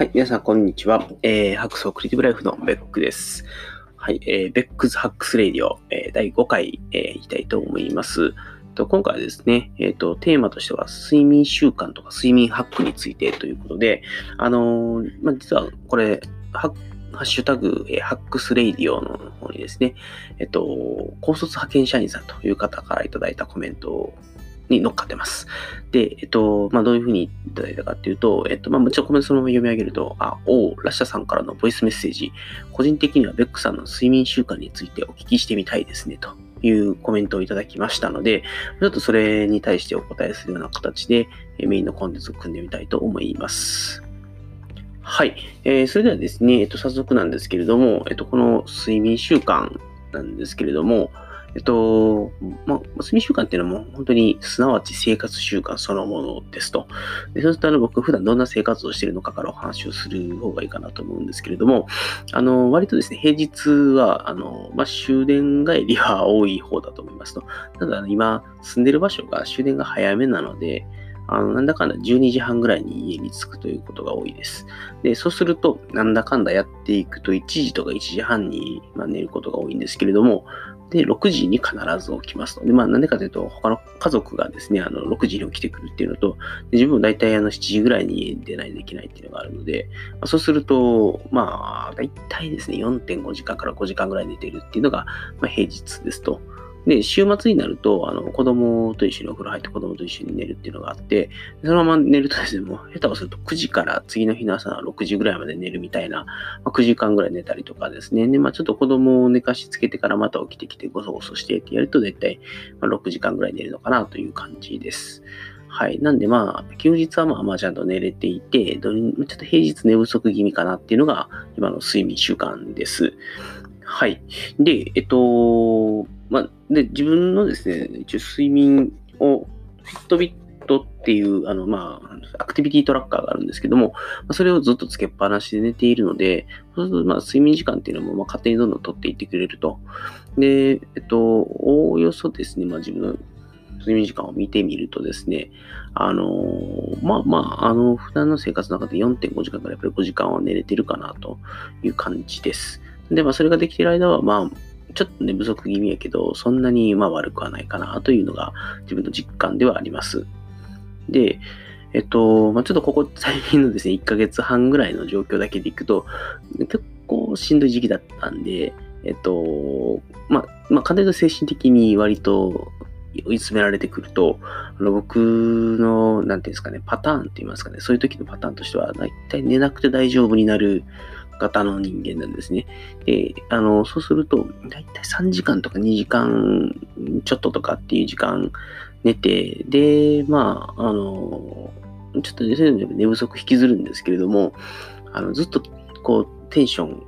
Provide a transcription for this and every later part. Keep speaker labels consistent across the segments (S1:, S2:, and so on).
S1: はい、皆さん、こんにちは。えー、 Hacks for Creative Life のベックです。はい、えー、 Beck's Hacks Radio、えー、第5回、えー、いきたいと思います。と今回はですね、えっ、ー、と、テーマとしては、睡眠習慣とか睡眠ハックについてということで、あのー、まあ、実はこれ、ハッシュタグ、えー、 Hacks Radio の方にですね、えっ、と、高卒派遣社員さんという方からいただいたコメントに乗っかってます。で、えっと、まあ、どういうふうにいただいたかっていうと、えっと、まあ、もちろんコメントそのまま読み上げると、あ、おうラッシャさんからのボイスメッセージ、個人的にはベックさんの睡眠習慣についてお聞きしてみたいですね、というコメントをいただきましたので、ちょっとそれに対してお答えするような形で、メインのコンテンツを組んでみたいと思います。はい。えー、それではですね、えっと、早速なんですけれども、えっと、この睡眠習慣なんですけれども、えっと、まあ、睡眠習慣っていうのも本当にすなわち生活習慣そのものですと。でそうするとあの僕普段どんな生活をしているのかからお話をする方がいいかなと思うんですけれども、あの、割とですね、平日は、あの、まあ、終電帰りは多い方だと思いますと。ただ、今住んでる場所が終電が早めなので、あの、なんだかんだ12時半ぐらいに家に着くということが多いです。で、そうすると、なんだかんだやっていくと1時とか1時半に、ま寝ることが多いんですけれども、で、6時に必ず起きますの。で、まあ、なんでかというと、他の家族がですね、あの、6時に起きてくるっていうのと、自分も大体あの、7時ぐらいに出ないといけないっていうのがあるので、まあ、そうすると、まあ、大体ですね、4.5時間から5時間ぐらい寝てるっていうのが、まあ、平日ですと。で、週末になると、あの、子供と一緒にお風呂入って子供と一緒に寝るっていうのがあって、そのまま寝るとですね、もう下手をすると9時から次の日の朝6時ぐらいまで寝るみたいな、まあ、9時間ぐらい寝たりとかですね。で、まあちょっと子供を寝かしつけてからまた起きてきてごそごそしてってやると、だいたい6時間ぐらい寝るのかなという感じです。はい。なんでまあ、休日はまあまあちゃんと寝れていて、ちょっと平日寝不足気味かなっていうのが今の睡眠習慣です。はい。で、えっと、まあ、で、自分のですね、一応睡眠を、フィットビットっていう、あの、まあ、アクティビティトラッカーがあるんですけども、まそれをずっとつけっぱなしで寝ているので、そうすると、まあ、睡眠時間っていうのも、まあ、勝手にどんどん取っていってくれると。で、えっと、おおよそですね、まあ、自分の睡眠時間を見てみるとですね、あのまあまあ、あの、普段の生活の中で4.5時間からやっぱり5時間は寝れてるかなという感じです。で、まあ、それができている間は、まあ、ちょっと寝不足気味やけど、そんなにまあ悪くはないかなというのが自分の実感ではあります。で、えっと、まあ、ちょっとここ最近のですね、1ヶ月半ぐらいの状況だけでいくと、結構しんどい時期だったんで、えっと、まあ、まあ、簡単に精神的に割と追い詰められてくると、あの僕の、なんていうんですかね、パターンって言いますかね、そういう時のパターンとしては、だいたい寝なくて大丈夫になる型の人間なんですね。で、あの、そうすると、だいたい3時間とか2時間ちょっととかっていう時間寝て、で、まあ、あの、ちょっと寝不足引きずるんですけれども、あのずっとこうテンション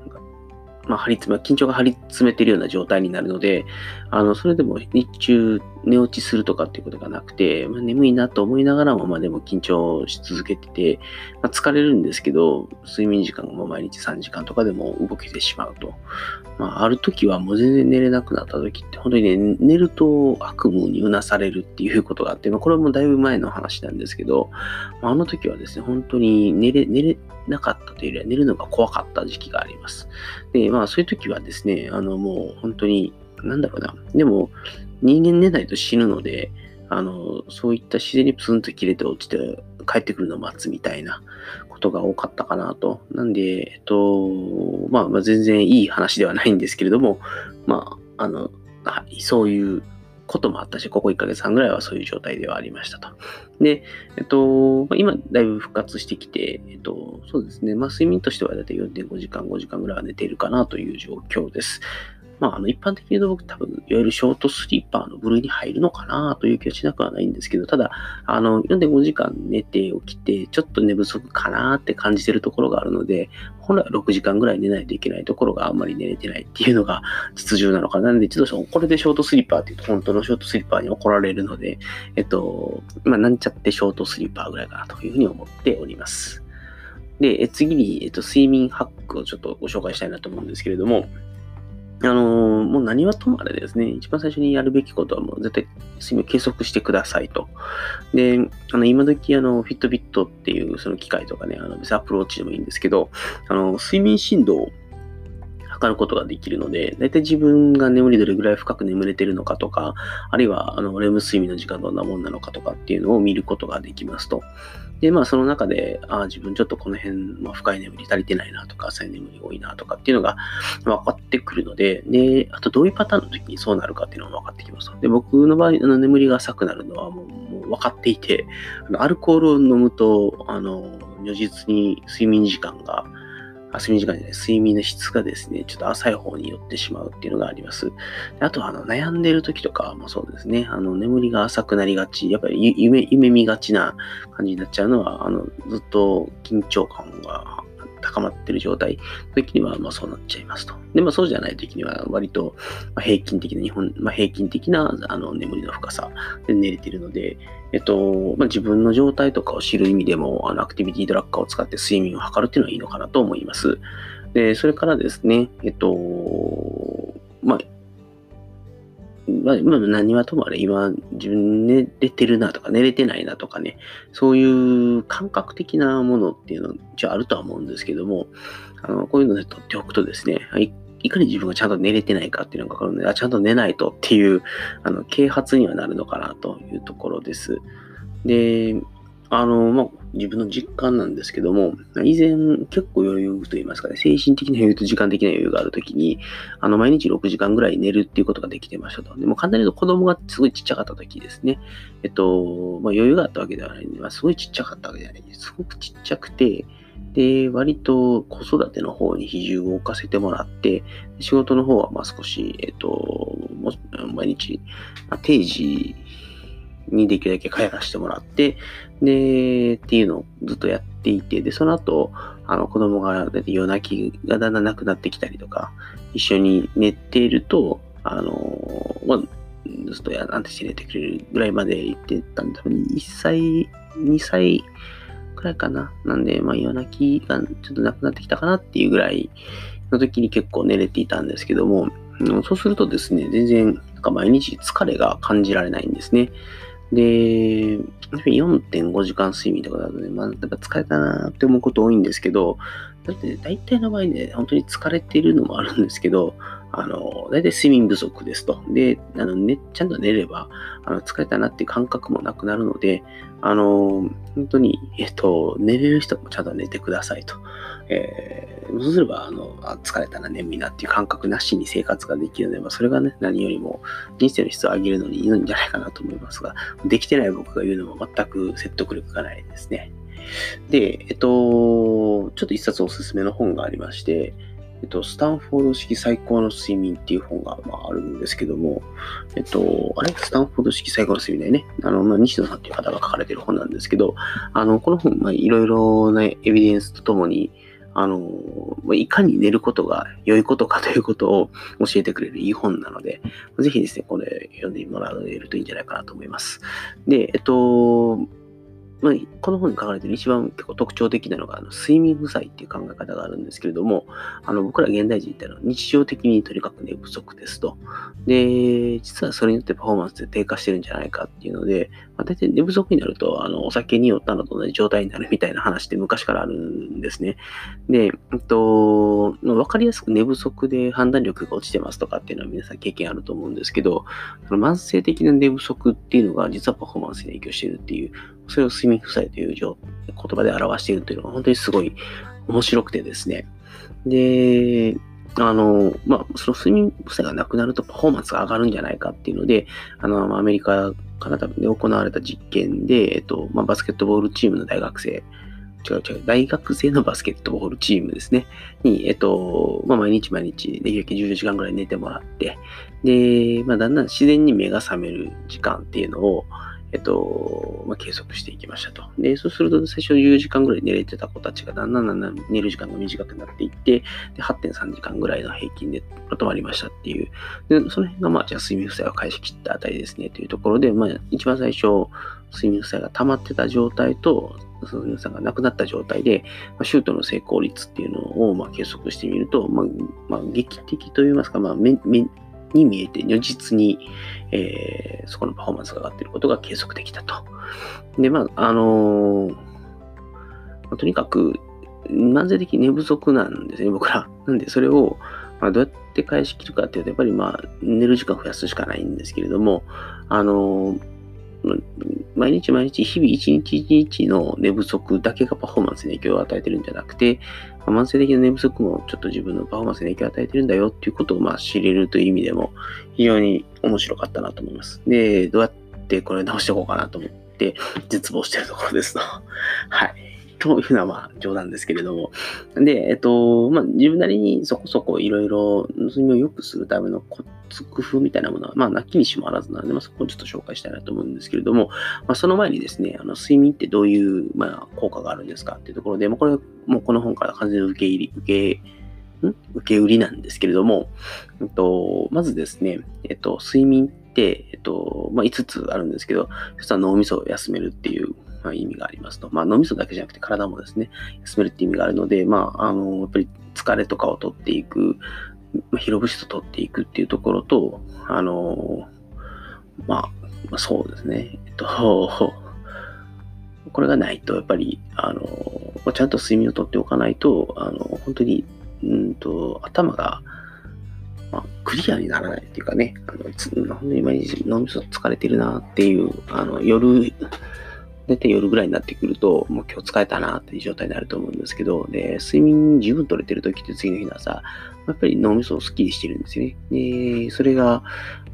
S1: まあ、張り詰め、緊張が張り詰めてるような状態になるので、あの、それでも日中寝落ちするとかっていうことがなくて、まあ、眠いなと思いながらも、まあでも緊張し続けてて、まあ、疲れるんですけど、睡眠時間が毎日3時間とかでも動けてしまうと。まあ、ある時はもう全然寝れなくなった時って、本当にね、寝ると悪夢にうなされるっていうことがあって、まあ、これもだいぶ前の話なんですけど、まあ、あの時はですね、本当に寝れ、寝れなかったというよりは寝るのが怖かった時期があります。で、まあそういう時はですね、あのもう本当に、なんだろうな、でも人間寝ないと死ぬので、あの、そういった自然にプスンと切れて落ちて帰ってくるのを待つみたいなことが多かったかなと。なんで、えっと、まあ、まあ、全然いい話ではないんですけれども、まあ、あの、はい、そういうこともあったし、ここ1ヶ月半ぐらいはそういう状態ではありましたと。で、えっと、今、だいぶ復活してきて、えっと、そうですね、まあ、睡眠としてはだいたい4.5時間、5時間ぐらいは寝ているかなという状況です。まあ、あの、一般的に言うと僕多分、いわゆるショートスリーパーの部類に入るのかなという気はしなくはないんですけど、ただ、あの、4.5時間寝て起きて、ちょっと寝不足かなって感じてるところがあるので、本来は6時間ぐらい寝ないといけないところがあんまり寝れてないっていうのが 実情なのかな。なので、ちょっとこれでショートスリーパーって言うと本当のショートスリーパーに怒られるので、えっと、まあ、なんちゃってショートスリーパーぐらいかなというふうに思っております。で、次に、えっと、睡眠ハックをちょっとご紹介したいなと思うんですけれども、あのー、もう何はともあれですね、一番最初にやるべきことはもう絶対睡眠を計測してくださいと。で、あの、今時あの、フィットビットっていうその機械とかね、あの、別にアプローチでもいいんですけど、あの、睡眠振動を測ることができるので、大体自分が眠りどれぐらい深く眠れてるのかとか、あるいは、あの、レム睡眠の時間どんなもんなのかとかっていうのを見ることができますと。で、まあ、その中で、ああ、自分ちょっとこの辺、まあ、深い眠り足りてないなとか、浅い眠り多いなとかっていうのが分かってくるので、で、あとどういうパターンの時にそうなるかっていうのも分かってきます。で、僕の場合、あの眠りが浅くなるのはもうもう分かっていて、アルコールを飲むと、あの、如実に睡眠時間が睡眠時間じゃない、睡眠の質がですね、ちょっと浅い方に寄ってしまうっていうのがあります。あとは、あの、悩んでる時とかもそうですね、あの、眠りが浅くなりがち、やっぱり夢、夢見がちな感じになっちゃうのは、あの、ずっと緊張感が高まってる状態の時には、まあそうなっちゃいますと。で、まあそうじゃない時には、割と平均的な、日本、まあ、平均的なあの眠りの深さで寝れてるので、えっと、まあ、自分の状態とかを知る意味でも、あの、アクティビティトラッカーを使って睡眠を測るっていうのはいいのかなと思います。で、それからですね、えっと、まあ、まあ、何はともあれ、今、自分寝れてるなとか、寝れてないなとかね、そういう感覚的なものっていうの一応あるとは思うんですけども、あのこういうので取っておくとですね、いいかに自分がちゃんと寝れてないかっていうのがわかるので、あ、ちゃんと寝ないとっていう、あの、啓発にはなるのかなというところです。で、あの、まあ、自分の実感なんですけども、以前結構余裕と言いますかね、精神的な余裕と時間的な余裕があるときに、あの、毎日6時間ぐらい寝るっていうことができてましたと。でも簡単に言うと子供がすごいちっちゃかったときですね。えっと、まあ、余裕があったわけではないんで、まあ、すごいちっちゃかったわけではないです。すごくちっちゃくて、で、割と子育ての方に比重を置かせてもらって、仕事の方はまあ少し、えっと、毎日、まあ、定時にできるだけ帰らせてもらって、で、っていうのをずっとやっていて、で、その後、あの、子供が夜泣きがだんだんなくなってきたりとか、一緒に寝ていると、あの、まあ、ずっとやなんてして寝てくれるぐらいまで行ってたんで、多分1歳、2歳くらいかな。なんで、まあ、夜泣きがちょっとなくなってきたかなっていうぐらいの時に結構寝れていたんですけども、そうするとですね、全然、なんか毎日疲れが感じられないんですね。で、4.5時間睡眠とかだとね、まあ、やっぱ疲れたなって思うこと多いんですけど、だって大体の場合ね、本当に疲れてるのもあるんですけど、あの、大体睡眠不足ですと。で、あのね、ちゃんと寝れば、あの疲れたなっていう感覚もなくなるので、あの、本当に、えっと、寝れる人もちゃんと寝てくださいと。えー、そうすれば、あの、あ疲れたな、眠いなっていう感覚なしに生活ができるので、まあ、それがね、何よりも人生の質を上げるのにいいんじゃないかなと思いますが、できてない僕が言うのも全く説得力がないですね。で、えっと、ちょっと一冊おすすめの本がありまして、えっと、スタンフォード式最高の睡眠っていう本が、まあ、あるんですけども、えっと、あれ？スタンフォード式最高の睡眠だよね。あの、まあ、西野さんっていう方が書かれてる本なんですけど、あの、この本、まあ、いろいろなエビデンスとともに、あの、いかに寝ることが良いことかということを教えてくれるいい本なので、ぜひですね、これ読んでもらえるといいんじゃないかなと思います。で、えっと、まあ、この本に書かれている一番結構特徴的なのが、あの睡眠負債っていう考え方があるんですけれども、あの僕ら現代人ってのは日常的にとにかく寝不足ですと。で、実はそれによってパフォーマンスで低下してるんじゃないかっていうので、まあ、大体寝不足になると、あのお酒に酔ったのと同じ状態になるみたいな話って昔からあるんですね。で、えっと、わかりやすく寝不足で判断力が落ちてますとかっていうのは皆さん経験あると思うんですけど、その慢性的な寝不足っていうのが実はパフォーマンスに影響しているっていう、それを睡眠負債という言葉で表しているというのが本当にすごい面白くてですね。で、あの、まあ、その睡眠負債がなくなるとパフォーマンスが上がるんじゃないかっていうので、あの、アメリカから多分で行われた実験で、えっと、まあ、バスケットボールチームの大学生、違う違う、大学生のバスケットボールチームですね。に、えっと、まあ、毎日毎日、できるだけ14時間ぐらい寝てもらって、で、まあ、だんだん自然に目が覚める時間っていうのを、えっと、まあ、計測していきましたと。で、そうすると最初10時間ぐらい寝れてた子たちがだんだんだんだん寝る時間が短くなっていって、で8.3時間ぐらいの平均でまとまりましたっていう。で、その辺がまあ、じゃあ睡眠負債を返し切ったあたりですねというところで、まあ、一番最初、睡眠負債が溜まってた状態と、睡眠負債がなくなった状態で、まあ、シュートの成功率っていうのをま計測してみると、まあ、まあ、劇的といいますか、まあ、に見えて如実に、えー、そこのパフォーマンスが上がっていることが計測できたと。で、まあ、あのー、とにかく、慢性的寝不足なんですね、僕ら。なんで、それを、まあ、どうやって返し切るかっていうと、やっぱりまあ、寝る時間を増やすしかないんですけれども、あのー毎日毎日、日々一日一日の寝不足だけがパフォーマンスに影響を与えてるんじゃなくて、慢性的な寝不足もちょっと自分のパフォーマンスに影響を与えてるんだよっていうことをまあ知れるという意味でも非常に面白かったなと思います。で、どうやってこれ直していこうかなと思って絶望してるところですと。はい。というのはまあ冗談ですけれども。で、えっと、まあ自分なりにそこそこいろいろ睡眠を良くするためのコツ、工夫みたいなものは、まあなきにしもあらずなので、まあそこをちょっと紹介したいなと思うんですけれども、まあその前にですね、あの睡眠ってどういう、まあ、効果があるんですかっていうところで、まあこれもうこの本から完全に受け入り、受け、ん？受け売りなんですけれども、えっと、まずですね、えっと、睡眠って、えっと、まあ、5つあるんですけど、実は脳みそを休めるっていう意味がありますと。まあ、脳みそだけじゃなくて体もですね、休めるって意味があるので、まあ、あの、やっぱり疲れとかを取っていく、まあ、疲労物質を取っていくっていうところと、あの、まあ、そうですね、えっと、これがないと、やっぱり、あの、ちゃんと睡眠をとっておかないと、あの、本当に、うんと、頭が、まあ、クリアにならないっていうかね、あの、本当に毎日脳みそ疲れてるなっていう、あの、夜、大体夜ぐらいになってくると、もう今日疲れたなっていう状態になると思うんですけど、で、睡眠十分取れてる時って次の日の朝、やっぱり脳みそをスッキリしてるんですよね。で、それが、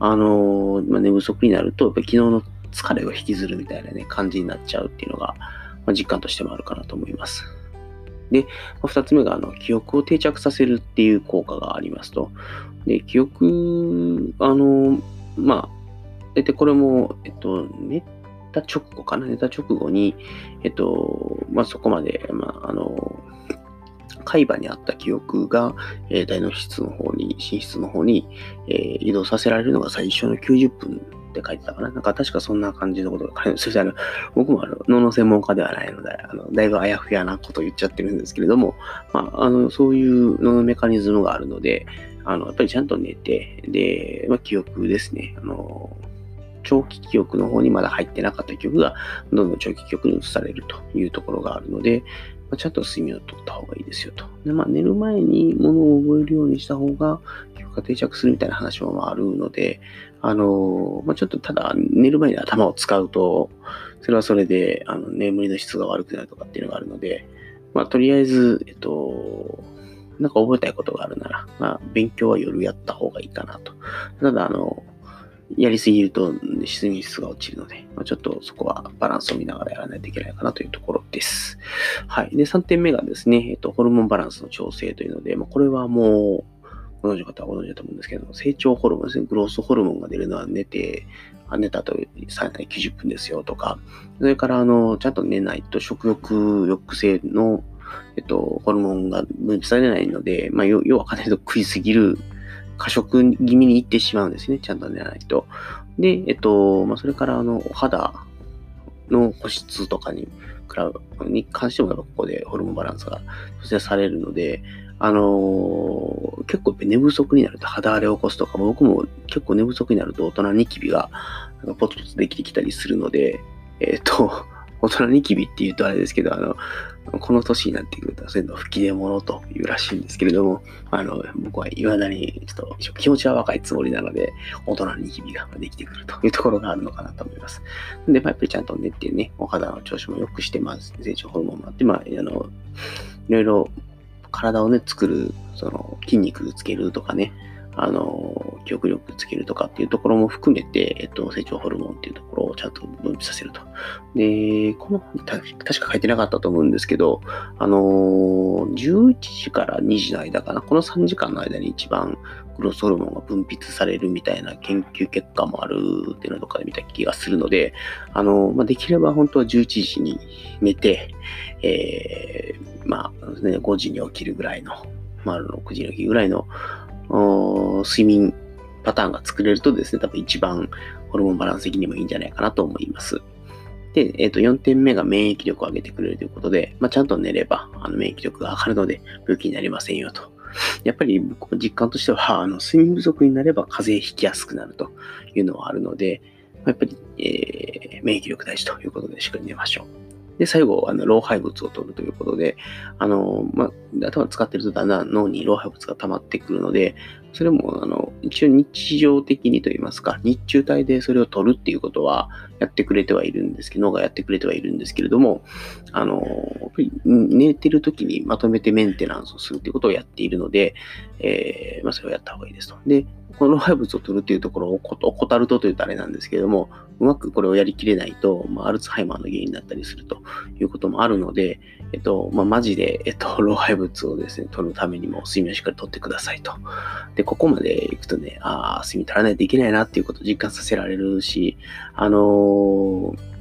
S1: あの、まあ、寝不足になると、やっぱ昨日の疲れを引きずるみたいなね、感じになっちゃうっていうのが、まあ、実感としてもあるかなと思います。で、二つ目が、あの、記憶を定着させるっていう効果がありますと。で、記憶、あの、まあ、大体これも、えっと、ネッた直後かな、寝た直後に、えっと、まあ、そこまで、まあ、あの、海馬にあった記憶が、えー、大脳室の方に、寝室の方に、えー、移動させられるのが最初の90分って書いてたかな。なんか確かそんな感じのことが 書いて。そしてあの、僕もあの脳の専門家ではないので、あのだいぶあやふやなこと言っちゃってるんですけれども、まあ、あの、そういう脳のメカニズムがあるので、あの、やっぱりちゃんと寝て、で、まあ、記憶ですね。あの、長期記憶の方にまだ入ってなかった記憶が、どんどん長期記憶に移されるというところがあるので、まあ、ちゃんと睡眠をとった方がいいですよと。で、まあ、寝る前に物を覚えるようにした方が、記憶が定着するみたいな話もあるので、あのまあ、ちょっとただ寝る前に頭を使うと、それはそれで、あの、眠りの質が悪くなるとかっていうのがあるので、まあ、とりあえず、えっと、なんか覚えたいことがあるなら、まあ、勉強は夜やった方がいいかなと。ただ、あの、やりすぎると睡眠質が落ちるので、まあ、ちょっとそこはバランスを見ながらやらないといけないかなというところです。はい。で、3点目がですね、えっと、ホルモンバランスの調整というので、まあ、これはもう、ご存知の方はご存知だと思うんですけど、成長ホルモンですね、グロースホルモンが出るのは寝て、寝たと最大90分ですよとか、それから、あの、ちゃんと寝ないと食欲抑制の、えっと、ホルモンが分泌されないので、まあ、要はかなりと食いすぎる過食気味に行ってしまうんですね。ちゃんと寝ないと。で、えっと、まあ、それから、あの、お肌の保湿とかに比べ、に関しても、ここでホルモンバランスが調整されるので、あのー、結構寝不足になると肌荒れを起こすとか、僕も結構寝不足になると大人ニキビがなんかポツポツできてきたりするので、えっ、と、大人ニキビって言うとあれですけど、あの、この年になってくると、そういうの吹き出物というらしいんですけれども、あの、僕は未だに、ちょっと気持ちは若いつもりなので、大人に日々ができてくるというところがあるのかなと思います。で、まあ、やっぱりちゃんと寝てね、お肌の調子も良くしてます。成長ホルモンもあって、まあ、あの、いろいろ体をね、作る、その、筋肉つけるとかね、あの、記憶力つけるとかっていうところも含めて、えっと、成長ホルモンっていうところをちゃんと分泌させると。で、この本確か書いてなかったと思うんですけど、あの、11時から2時の間かな、この3時間の間に一番グロスホルモンが分泌されるみたいな研究結果もあるっていうのとかで見た気がするので、あの、まあ、できれば本当は11時に寝て、えー、まあ、ね、5時に起きるぐらいの、まあ、6時に起きるぐらいの、睡眠パターンが作れるとですね、多分一番ホルモンバランス的にもいいんじゃないかなと思います。で、えっ、ー、と、4点目が免疫力を上げてくれるということで、まあ、ちゃんと寝れば、あの、免疫力が上がるので、病気になりませんよと。やっぱり僕の実感としては、あの、睡眠不足になれば風邪ひきやすくなるというのはあるので、やっぱり、えー、免疫力大事ということで、しっかり寝ましょう。で、最後、あの、老廃物を取るということで、あの、まあ、頭使ってるとだんだん脳に老廃物が溜まってくるので、それも、あの、一応日常的にと言いますか、日中帯でそれを取るっていうことはやってくれてはいるんですけど、脳がやってくれてはいるんですけれども、あの、やっぱり寝てる時にまとめてメンテナンスをするっていうことをやっているので、えー、まあ、それをやった方がいいですと。で、この老廃物を取るっていうところを怠るとというとあれなんですけれども、うまくこれをやりきれないと、まあ、アルツハイマーの原因になったりするということもあるので、えっと、まあ、マジで、えっと、老廃物をですね、取るためにも睡眠をしっかりとってくださいと。で、ここまで行くとね、ああ、睡眠取らないといけないなっていうことを実感させられるし、あのー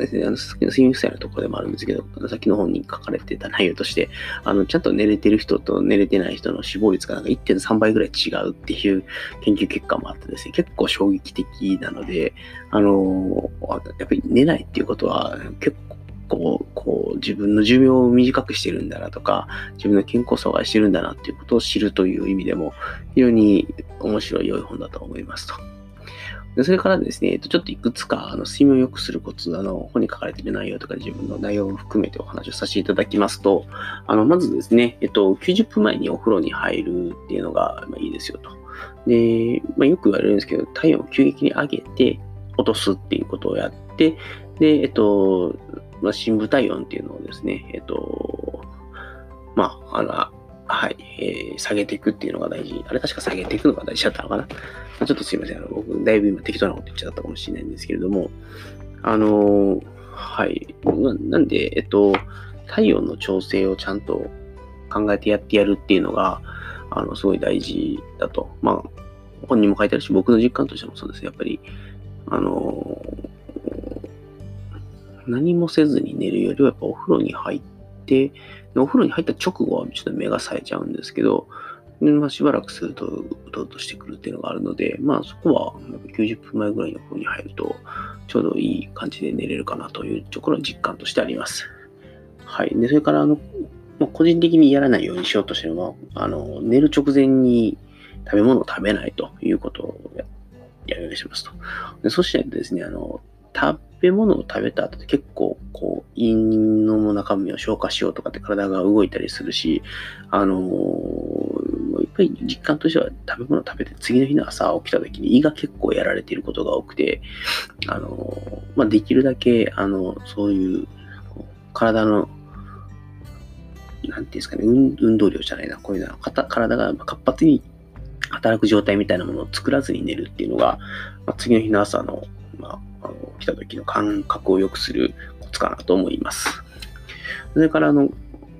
S1: ですね、あの、睡眠負債のところでもあるんですけど、さっきの本に書かれてた内容として、あの、ちゃんと寝れてる人と寝れてない人の死亡率がなんか1.3倍ぐらい違うっていう研究結果もあってですね、結構衝撃的なので、あの、やっぱり寝ないっていうことは結構こう、こう、自分の寿命を短くしてるんだなとか、自分の健康阻害してるんだなっていうことを知るという意味でも、非常に面白い良い本だと思いますと。でそれからですね、ちょっといくつかあの睡眠を良くするコツ、あの本に書かれている内容とか自分の内容を含めてお話をさせていただきますと、あのまずですね、えっと、90分前にお風呂に入るっていうのが、まあ、いいですよと。で、まあ、よく言われるんですけど、体温を急激に上げて落とすっていうことをやって、で、えっと、まあ、深部体温っていうのをですね、えっと、まあ、あの、はい、えー、下げていくっていうのが大事。あれ確か下げていくのが大事だったのかな？ちょっとすいません。あの僕、だいぶ今適当なこと言っちゃったかもしれないんですけれども、あのー、はい。ななんで、えっと、体温の調整をちゃんと考えてやってやるっていうのが、あの、すごい大事だと。まあ、本にも書いてあるし、僕の実感としてもそうです。やっぱり、あのー、何もせずに寝るよりは、やっぱお風呂に入って、お風呂に入った直後はちょっと目が冴えちゃうんですけど、まあ、しばらくするとうとうとしてくるっていうのがあるので、まあそこは90分前ぐらいの方に入るとちょうどいい感じで寝れるかなというところの実感としてあります。はい。で、それからあの、まあ、個人的にやらないようにしようとしてるのは、あの、寝る直前に食べ物を食べないということをやるようにしますと。でそしてですね、あの、食べ物を食べた後って結構、こう、胃の中身を消化しようとかって体が動いたりするし、あのー、やっぱり実感としては食べ物を食べて次の日の朝起きた時に胃が結構やられていることが多くて、あのー、まあ、できるだけ、あの、そういう、体の、なんていうんですかね、運動量じゃないな、こういうのは、体が活発に働く状態みたいなものを作らずに寝るっていうのが、まあ、次の日の朝の、まあ、あの来た時の感覚を良くするコツかなと思います。それから、あの、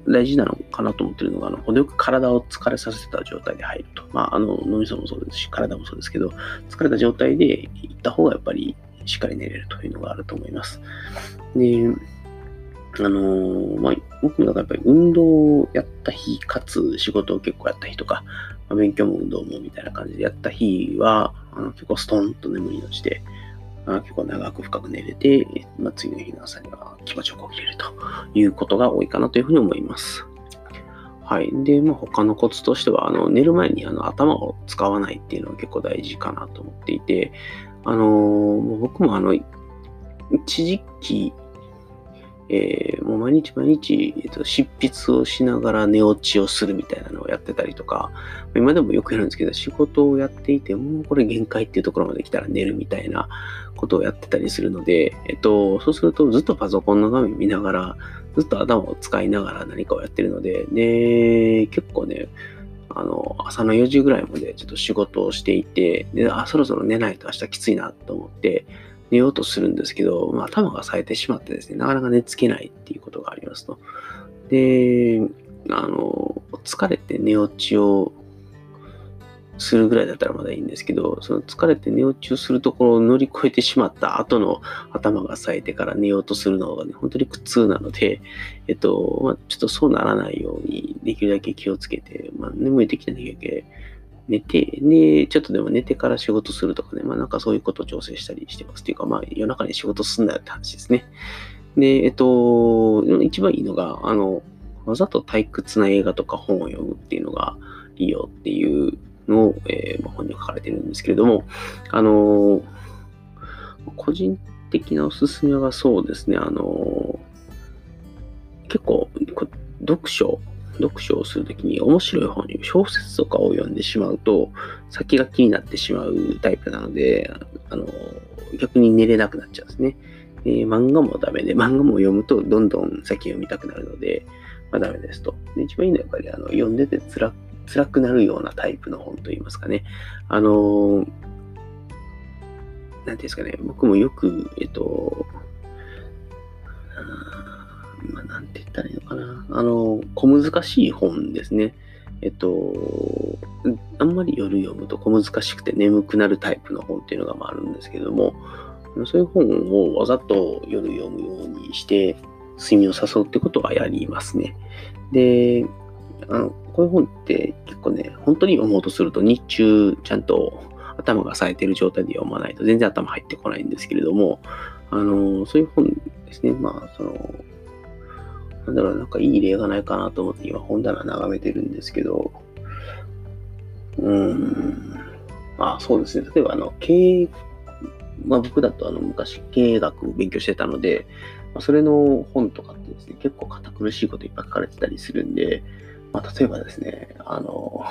S1: 大事なのかなと思ってるのが、あの、程よく体を疲れさせた状態で入ると。まあ、あの、脳みそもそうですし、体もそうですけど、疲れた状態で行った方がやっぱりしっかり寝れるというのがあると思います。で、あのー、まあ、僕もだかやっぱり運動をやった日、かつ仕事を結構やった日とか、まあ、勉強も運動もみたいな感じでやった日は、あの結構ストンと眠りに落ちて、あ結構長く深く寝れて、まあ、次の日の朝には気持ちよく起きれるということが多いかなというふうに思います。はい。で、まあ、他のコツとしては、あの寝る前にあの頭を使わないっていうのは結構大事かなと思っていて、あのー、僕もあの、一時期、えー、もう毎日毎日、えーと、執筆をしながら寝落ちをするみたいなのをやってたりとか、今でもよくやるんですけど、仕事をやっていて、もうこれ限界っていうところまで来たら寝るみたいなことをやってたりするので、えっと、そうするとずっとパソコンの画面見ながら、ずっと頭を使いながら何かをやってるので、で、結構ね、あの、朝の4時ぐらいまでちょっと仕事をしていて、で、あ、そろそろ寝ないと明日きついなと思って、寝ようとするんですけど、まあ、頭が冴えてしまってですね、なかなか寝つけないっていうことがありますと。で、あの、疲れて寝落ちをするぐらいだったらまだいいんですけど、その疲れて寝落ちをするところを乗り越えてしまった後の頭が冴えてから寝ようとするのがね、本当に苦痛なので、えっと、まあ、ちょっとそうならないようにできるだけ気をつけて、まあ、眠い時だけ寝て、で、ちょっとでも寝てから仕事するとかね、まあなんかそういうことを調整したりしてます。っていうか、まあ夜中に仕事すんなよって話ですね。で、えっと、一番いいのが、あの、わざと退屈な映画とか本を読むっていうのがいいよっていうの、えー、本に書かれているんですけれども、あの個人的なおすすめはそうですね、あの結構、読書、読書をするときに面白い本に、小説とかを読んでしまうと、先が気になってしまうタイプなので、あの逆に寝れなくなっちゃうんですね。で漫画もダメで、漫画も読むとどんどん先読みたくなるので、まあ、ダメですと。で一番いいのはやっぱりあの読んでて辛辛くなるようなタイプの本といいますかね。あの、なんていうんですかね、僕もよく、えっと、まあ、なんて言ったらいいのかな。あの、小難しい本ですね。えっと、あんまり夜読むと小難しくて眠くなるタイプの本っていうのがあるんですけども、そういう本をわざと夜読むようにして、睡眠を誘うってことはやりますね。で、あの、こういう本って結構ね、本当に読もうとすると日中ちゃんと頭が冴えてる状態で読まないと全然頭入ってこないんですけれども、あの、そういう本ですね、まあ、その、なんだろう、なんかいい例がないかなと思って今本棚眺めてるんですけど、うーん、まあそうですね、例えばあの、経営、まあ僕だとあの昔経営学を勉強してたので、それの本とかってですね、結構堅苦しいこといっぱい書かれてたりするんで、まあ、例えばですね、あの、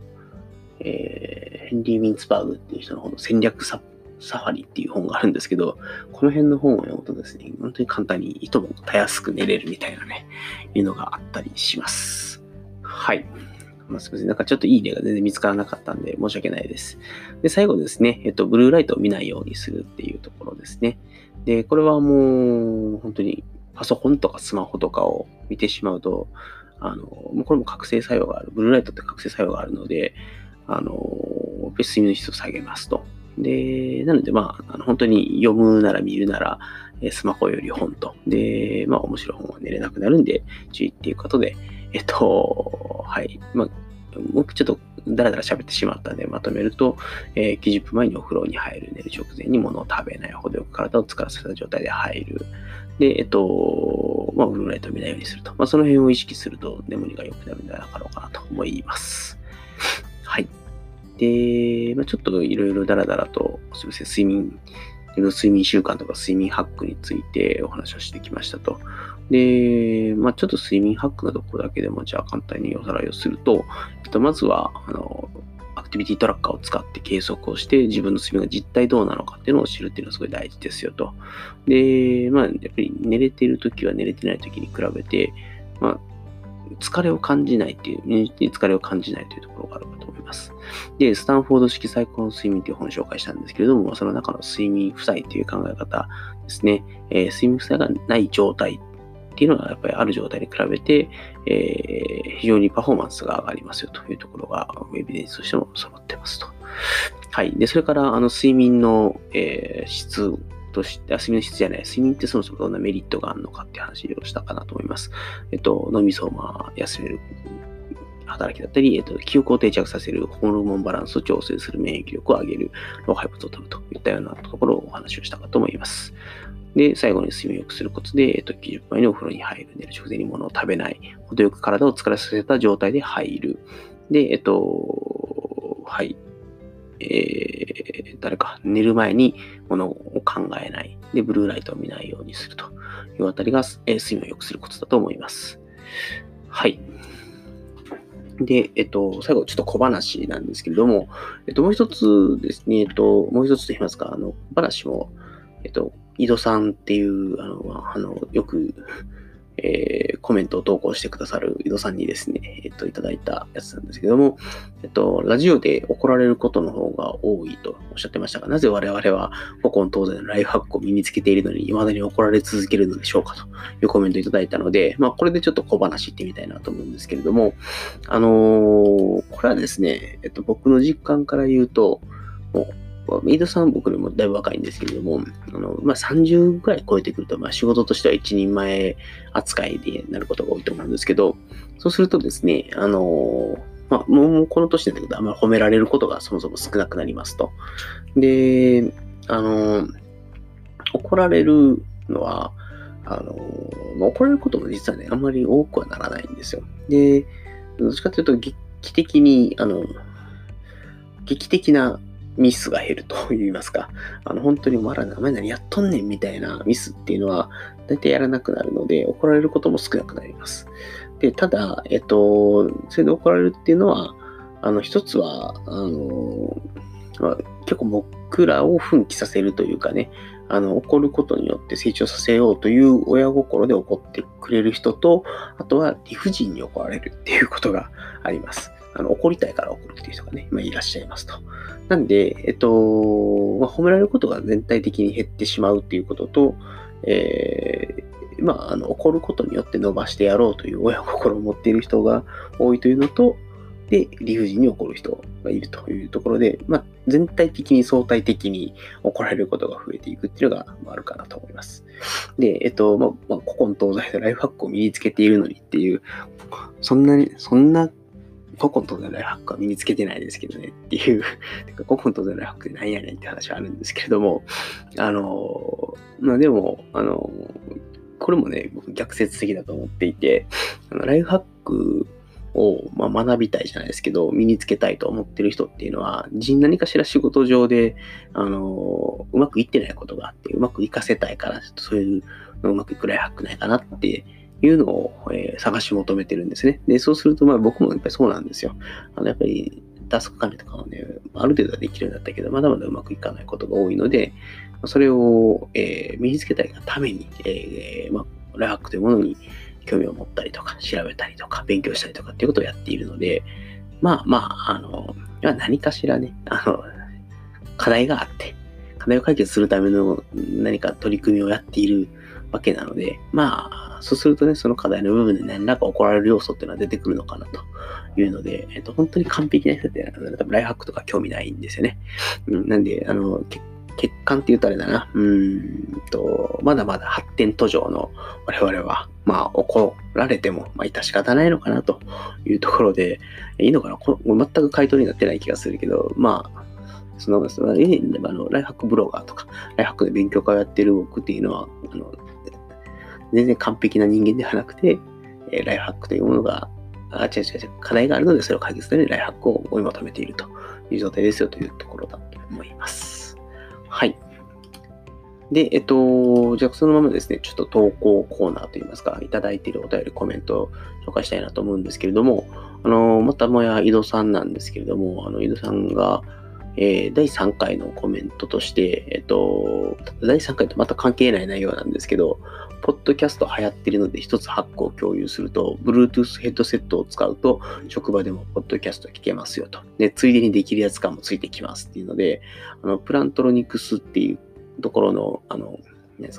S1: えー、ヘンリー・ウィンツバーグっていう人の本の戦略ササファリっていう本があるんですけど、この辺の本を読むとですね、本当に簡単にいともたやすく寝れるみたいなね、いうのがあったりします。はい。まあ、すみません。なんかちょっといい例が全然見つからなかったんで申し訳ないです。で、最後ですね、えっと、ブルーライトを見ないようにするっていうところですね。で、これはもう本当にパソコンとかスマホとかを見てしまうと、あの、これも覚醒作用がある。ブルーライトって覚醒作用があるので、あの、睡眠の質を下げますと。で、なので、まあ、あの本当に読むなら見るなら、スマホより本と。で、まあ、面白い本は寝れなくなるんで、注意っていうことで、えっと、はい。まあ、僕ちょっとだらだら喋ってしまったんでまとめると、えー、90分前にお風呂に入る、寝る直前に物を食べない、ほどよく体を疲らせた状態で入る。で、えっと、まあ、ブルーライト見ないようにすると。まあ、その辺を意識すると眠りが良くなるんではなかろうかなと思います。はい。で、まあ、ちょっといろいろだらだらと、すみません、睡眠、睡眠習慣とか睡眠ハックについてお話をしてきましたと。で、まあ、ちょっと睡眠ハックのところだけでも、じゃあ簡単におさらいをすると、えっと、まずは、あの、アクティビティトラッカーを使って計測をして、自分の睡眠が実態どうなのかっていうのを知るっていうのはすごい大事ですよと。で、まあ、やっぱり寝れてるときは寝れてないときに比べて、まあ、疲れを感じないっていう、に疲れを感じないというところがあるかと思います。で、スタンフォード式最高の睡眠という本を紹介したんですけれども、その中の睡眠負債という考え方ですね、えー、睡眠負債がない状態っていうのがやっぱりある状態に比べて、えー、非常にパフォーマンスが上がりますよというところが、エビデンスとしても揃ってますと。はい。で、それから、あの、睡眠の、えー、質として、睡眠の質じゃない、睡眠ってそもそもどんなメリットがあるのかっていう話をしたかなと思います。えっと、脳みそをまあ休める働きだったり、えっと、記憶を定着させるホルモンバランスを調整する免疫力を上げる老廃物を取るといったようなところをお話をしたかと思います。で、最後に睡眠を良くすることで、えっと、90分にお風呂に入る、寝る直前に物を食べない、程よく体を疲れさせた状態で入る。で、えっと、はい。えー、誰か、寝る前に物を考えない。で、ブルーライトを見ないようにするというあたりが、えー、睡眠を良くすることだと思います。はい。で、えっと、最後、ちょっと小話なんですけれども、えっと、もう一つですね、えっと、もう一つと言いますか、あの、話も、えっと、井戸さんっていう、あの、あのよく、えー、コメントを投稿してくださる井戸さんにですね、えっ、と、いただいたやつなんですけども、えっと、ラジオで怒られることの方が多いとおっしゃってましたが、なぜ我々は古今東西のライフハックを身につけているのに、未だに怒られ続けるのでしょうかというコメントをいただいたので、まあ、これでちょっと小話してみたいなと思うんですけれども、あの、これはですね、えっと、僕の実感から言うと、もうメイドさん僕よりもだいぶ若いんですけれども、あのまあ、30ぐらい超えてくると、まあ、仕事としては一人前扱いでなることが多いと思うんですけど、そうするとですね、あのまあ、もうこの年なんだけど、あんまり褒められることがそもそも少なくなりますと。で、あの怒られるのは、あの怒られることも実はね、あんまり多くはならないんですよ。で、どっちかというと、劇的に、あの、劇的なミスが減ると言いますか、あの、本当にお前ら名前何やっとんねんみたいなミスっていうのは、大体やらなくなるので、怒られることも少なくなります。で、ただ、えっと、それで怒られるっていうのは、あの、一つは、あの、まあ、結構僕らを奮起させるというかね、あの、怒ることによって成長させようという親心で怒ってくれる人と、あとは理不尽に怒られるっていうことがあります。あの、怒りたいから怒るっていう人がね、まあ、いらっしゃいますと。なんで、えっと、まあ、褒められることが全体的に減ってしまうっていうことと、えー、まあ、あの、怒ることによって伸ばしてやろうという親心を持っている人が多いというのと、で、理不尽に怒る人がいるというところで、まあ、全体的に相対的に怒られることが増えていくっていうのがあるかなと思います。で、えっと、まあ、まあ、古今東西でライフハックを身につけているのにっていう、そんなに、そんな古今東西ライフハックは身につけてないですけどねっていう、古今東西ライフハックって何やねんって話はあるんですけれども、あの、まあでも、あの、これもね、僕逆説的だと思っていて、あのライフハックを、まあ、学びたいじゃないですけど、身につけたいと思ってる人っていうのは、何かしら仕事上で、あの、うまくいってないことがあって、うまくいかせたいから、そういうのうまくいくライフハックないかなっていうのを、えー、探し求めてるんですね。で、そうすると、まあ僕もやっぱりそうなんですよ。あの、やっぱりタスク管理とかはね、ある程度はできるようになったけど、まだまだうまくいかないことが多いので、それを、えー、身につけたいがために、えー、まあ、ラックというものに興味を持ったりとか、調べたりとか、勉強したりとかっていうことをやっているので、まあまあ、あの、何かしらね、あの、課題があって、課題を解決するための何か取り組みをやっているわけなので、まあ、そうするとね、その課題の部分で何らか怒られる要素っていうのは出てくるのかなというので、えっと、本当に完璧な人って多分ライフハックとか興味ないんですよね。うん、なんで、あの、欠陥って言うとあれだな。うんと、まだまだ発展途上の我々は、まあ、怒られても、まあ、致し方ないのかなというところで、いいのかな？こ全く回答になってない気がするけど、まあ、その、その、あの、ライフハックブロガーとか、ライフハックで勉強会をやってる僕っていうのは、あの、全然完璧な人間ではなくて、えライフハックというものが、あ、違う違う違う、課題があるので、それを解決するためにライフハックを追い求めているという状態ですよというところだと思います。はい。で、えっと、じゃあそのままですね、ちょっと投稿コーナーといいますか、いただいているお便り、コメントを紹介したいなと思うんですけれども、あの、またもや井戸さんなんですけれども、あの、井戸さんが、えー、第3回のコメントとして、えっと、第3回とまた関係ない内容なんですけど、ポッドキャスト流行ってるので一つハックを共有すると、Bluetooth ヘッドセットを使うと、職場でもポッドキャスト聞けますよと。で、ついでにできるやつ感もついてきますっていうので、あの、プラントロニクスっていうところの、あの、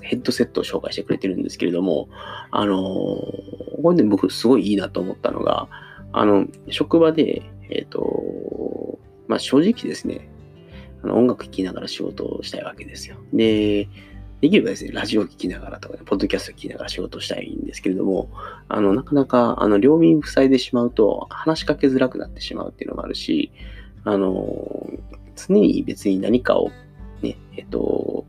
S1: ヘッドセットを紹介してくれてるんですけれども、あのこれね、僕すごいいいなと思ったのが、あの、職場で、えっ、ー、と、まあ正直ですね、あの音楽聴きながら仕事をしたいわけですよ。で、できればですね、ラジオ聴きながらとか、ね、ポッドキャスト聴きながら仕事したいんですけれども、あの、なかなか、あの、両耳塞いでしまうと、話しかけづらくなってしまうっていうのもあるし、あの、常に別に何かを、ね、えっと、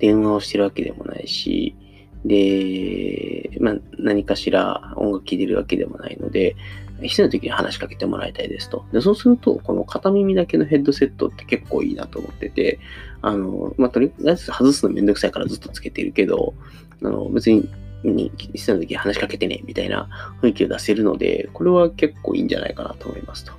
S1: 電話をしてるわけでもないし、で、まあ、何かしら音楽聴いてるわけでもないので、必要な時に話しかけてもらいたいですと。でそうすると、この片耳だけのヘッドセットって結構いいなと思ってて、あの、まあ、とりあえず外すのめんどくさいからずっとつけてるけど、あの、別に、に必要な時に話しかけてね、みたいな雰囲気を出せるので、これは結構いいんじゃないかなと思いますと。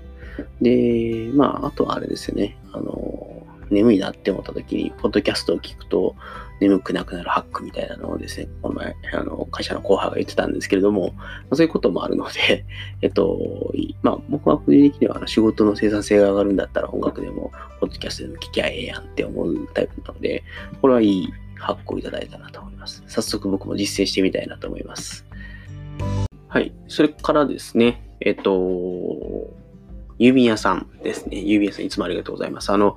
S1: で、まあ、あとはあれですよね。あの、眠いなって思った時に、ポッドキャストを聞くと、眠くなくなるハックみたいなのをですね、この前、あの、会社の後輩が言ってたんですけれども、ま、そういうこともあるので、えっと、まあ、僕は個人的にはあの仕事の生産性が上がるんだったら音楽でも、ポッドキャストでも聞きゃええやんって思うタイプなので、これはいいハックをいただいたなと思います。早速僕も実践してみたいなと思います。はい。それからですね、えっと、郵便屋さんですね。郵便屋さんいつもありがとうございます。あの、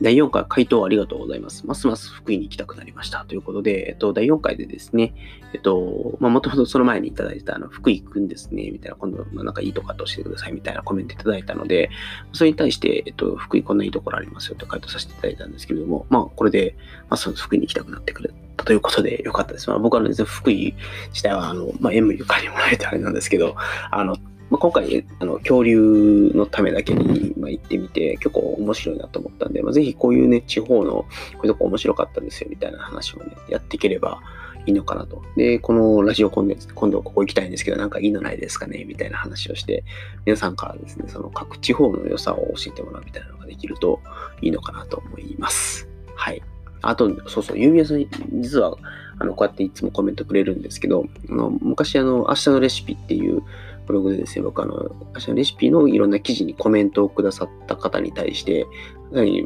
S1: 第4回回答ありがとうございます。ますます福井に行きたくなりました。ということで、えっと、第4回でですね、えっと、まあ、もともとその前にいただいた、あの、福井くんですね、みたいな、今度、まあ、なんかいいとこと教えてください、みたいなコメントいただいたので、それに対して、えっと、福井こんないいところありますよと回答させていただいたんですけれども、まあ、これで、まあ、その福井に行きたくなってくれたということでよかったです。まあ、僕はですね、福井自体は、あの、まあ、縁もゆかりもないとあれなんですけど、あの、まあ、今回、あの、恐竜のためだけに、ま、行ってみて、結構面白いなと思ったんで、まあ、ぜひこういうね、地方の、こういうとこ面白かったんですよ、みたいな話をね、やっていければいいのかなと。で、このラジオコンテンツ、今度ここ行きたいんですけど、なんかいいのないですかねみたいな話をして、皆さんからですね、その各地方の良さを教えてもらうみたいなのができるといいのかなと思います。はい。あと、そうそう、郵便屋さん、実は、あの、こうやっていつもコメントくれるんですけど、あの昔、あの、明日のレシピっていうブログでですね、僕あの、明日のレシピのいろんな記事にコメントをくださった方に対して、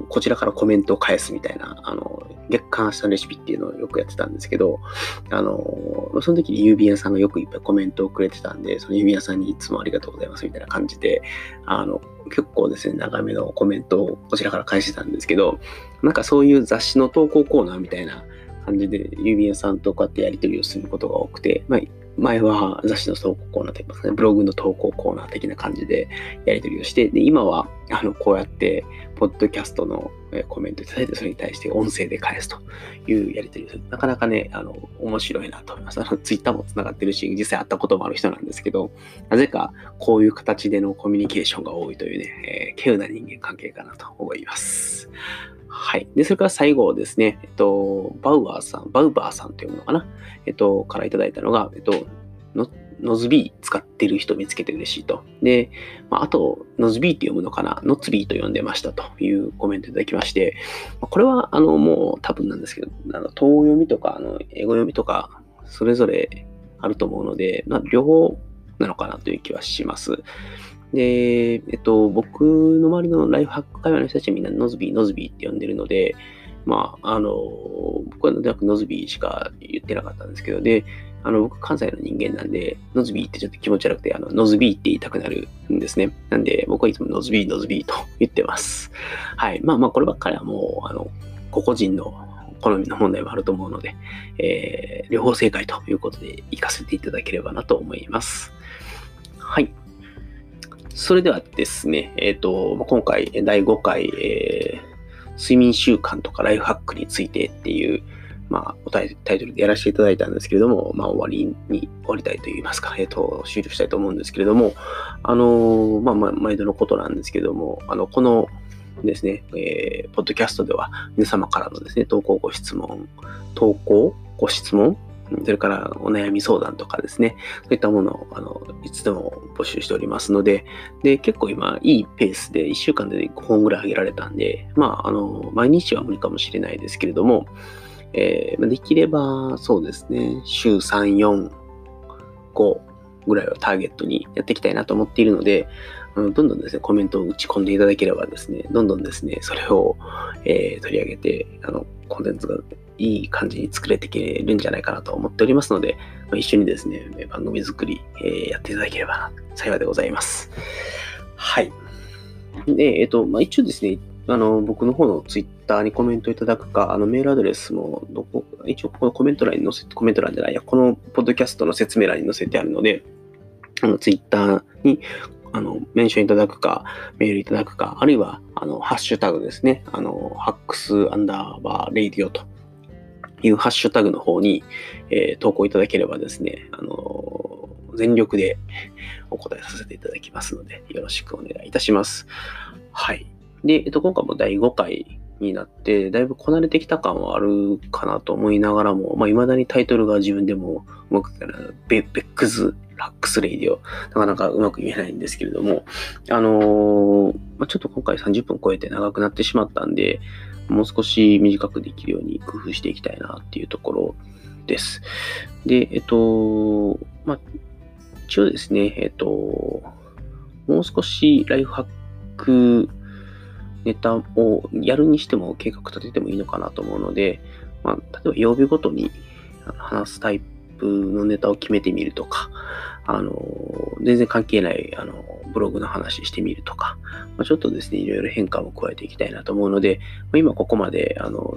S1: こちらからコメントを返すみたいな、あの、月刊明日のレシピっていうのをよくやってたんですけど、あの、その時に郵便屋さんがよくいっぱいコメントをくれてたんで、その郵便屋さんにいつもありがとうございますみたいな感じで、あの、結構ですね、長めのコメントをこちらから返してたんですけど、なんかそういう雑誌の投稿コーナーみたいな感じで郵便屋さんとこうやってやり取りをすることが多くて、まあ、前は雑誌の投稿コーナーといいますかね、ブログの投稿コーナー的な感じでやり取りをして、で、今は、あの、こうやって、ポッドキャストのコメントいただいて、それに対して音声で返すというやり取りをす。なかなかね、あの、面白いなと思います。あの、ツイッターも繋がってるし、実際会ったこともある人なんですけど、なぜかこういう形でのコミュニケーションが多いというね、えー、稀有な人間関係かなと思います。はい。で、それから最後ですね、えっと、バウアーさん、バウバーさんというものかな、えっと、からいただいたのが、えっと、ノズビー使ってる人見つけて嬉しいと。で、まあ、あと、ノズビーって読むのかな、ノツビーと読んでましたというコメントいただきまして、これは、あの、もう多分なんですけど、あの、東読みとか、あの、英語読みとか、それぞれあると思うので、まあ、両方なのかなという気はします。で、えっと、僕の周りのライフハック界隈の人たちはみんな Nozbe、Nozbe って呼んでるので、まあ、あの、僕はなんとなく Nozbe しか言ってなかったんですけど、で、あの、僕関西の人間なんで、 Nozbe ってちょっと気持ち悪くて、あの、 Nozbe って言いたくなるんですね。なんで、僕はいつも Nozbe、Nozbe と 言ってます。はい。まあまあ、こればっかりはもう、あの、個々人の好みの問題もあると思うので、えー、両方正解ということで、活かせていただければなと思います。はい。それではですね、えっ、ー、と、今回第5回、えー、睡眠習慣とかライフハックについてっていう、まあ、タイトルでやらせていただいたんですけれども、まあ、終わりに、終わりたいと言いますか、えっ、と、終了したいと思うんですけれども、あのまあ、まあ、毎度のことなんですけれども、あの、このですね、えー、ポッドキャストでは皆様からのですね、投稿ご質問、投稿ご質問それからお悩み相談とかですね、そういったものをあのいつでも募集しておりますので、で、結構今いいペースで1週間で5本ぐらい上げられたんで、まあ、あの、毎日は無理かもしれないですけれども、えー、できればそうですね、週3、4、5ぐらいをターゲットにやっていきたいなと思っているので、どんどんですね、コメントを打ち込んでいただければですね、どんどんですね、それを、えー、取り上げて、あの、コンテンツがいい感じに作れていけるんじゃないかなと思っておりますので、一緒にですね、番組作り、えー、やっていただければ幸いでございます。はい。で、えっ、ー、と、まあ、一応ですね、あの、僕の方のツイッターにコメントいただくか、あの、メールアドレスも、どこ、一応このコメント欄に載せて、コメント欄じゃないや、このポッドキャストの説明欄に載せてあるので、あの、ツイッターにあの、メンションいただくか、メールいただくか、あるいは、あの、ハッシュタグですね。あの、 Hacks アンダーバーレイディオというハッシュタグの方に、えー、投稿いただければですね、あの、全力でお答えさせていただきますので、よろしくお願いいたします。はい。で、えっと、今回も第5回になって、だいぶこなれてきた感はあるかなと思いながらも、まあ、未だにタイトルが自分でもうまくベ Beck's Hacks Radio、なかなかうまく言えないんですけれども、あのー、まあ、ちょっと今回30分超えて長くなってしまったんで、もう少し短くできるように工夫していきたいなっていうところです。で、えっと、まあ、一応ですね、えっと、もう少しライフハックネタをやるにしても計画立ててもいいのかなと思うので、まあ、例えば曜日ごとに話すタイプのネタを決めてみるとか、あの、全然関係ない、あの、ブログの話してみるとか、まあ、ちょっとですね、いろいろ変化も加えていきたいなと思うので、ま、今ここまで、あの、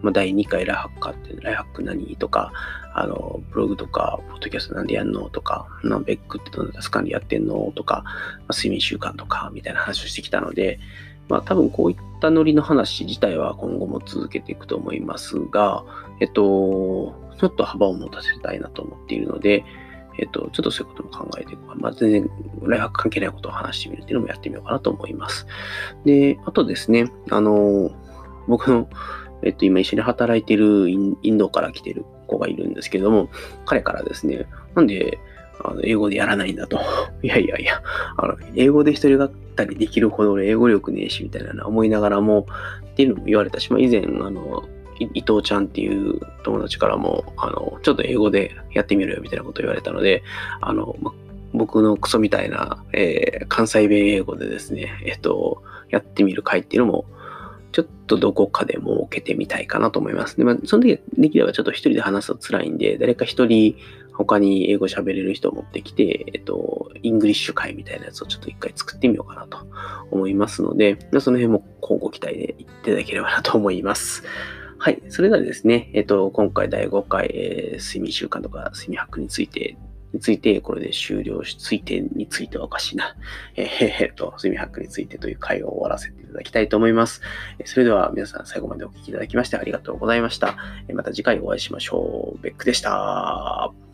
S1: まあ、第2回ライハッカーって、ライハック何とか、あの、ブログとか、ポッドキャストなんでやんのとか、ナンベックってどんなタスカンでやってんのとか、まあ、睡眠習慣とか、みたいな話をしてきたので、まあ多分こういったノリの話自体は今後も続けていくと思いますが、えっと、ちょっと幅を持たせたいなと思っているので、えっと、ちょっとそういうことも考えていくか。まあ、全然、ライフ関係ないことを話してみるっていうのもやってみようかなと思います。で、あとですね、あの、僕の、えっと、今一緒に働いているインドから来てる子がいるんですけども、彼からですね、なんで、あの英語でやらないんだと。いやいやいや、あの英語で一人語りできるほど俺英語力ねえし、みたいな思いながらも、っていうのも言われたし、まあ、以前、あの、伊藤ちゃんっていう友達からも、あの、ちょっと英語でやってみるよみたいなこと言われたので、あの、ま、僕のクソみたいな、えー、関西弁英語でですね、えっと、やってみる回っていうのも、ちょっとどこかで設けてみたいかなと思います。で、まあ、その時できればちょっと一人で話すと辛いんで、誰か一人他に英語喋れる人を持ってきて、えっと、 English 回みたいなやつをちょっと一回作ってみようかなと思いますので、その辺も今後期待でいただければなと思います。はい。それではですね、えっと、今回第5回、えー、睡眠習慣とか睡眠ハックについてについて、これで終了し、ついてについておかしいな。えー、っと、睡眠ハックについてという回を終わらせていただきたいと思います。それでは皆さん最後までお聴きいただきましてありがとうございました。また次回お会いしましょう。ベックでした。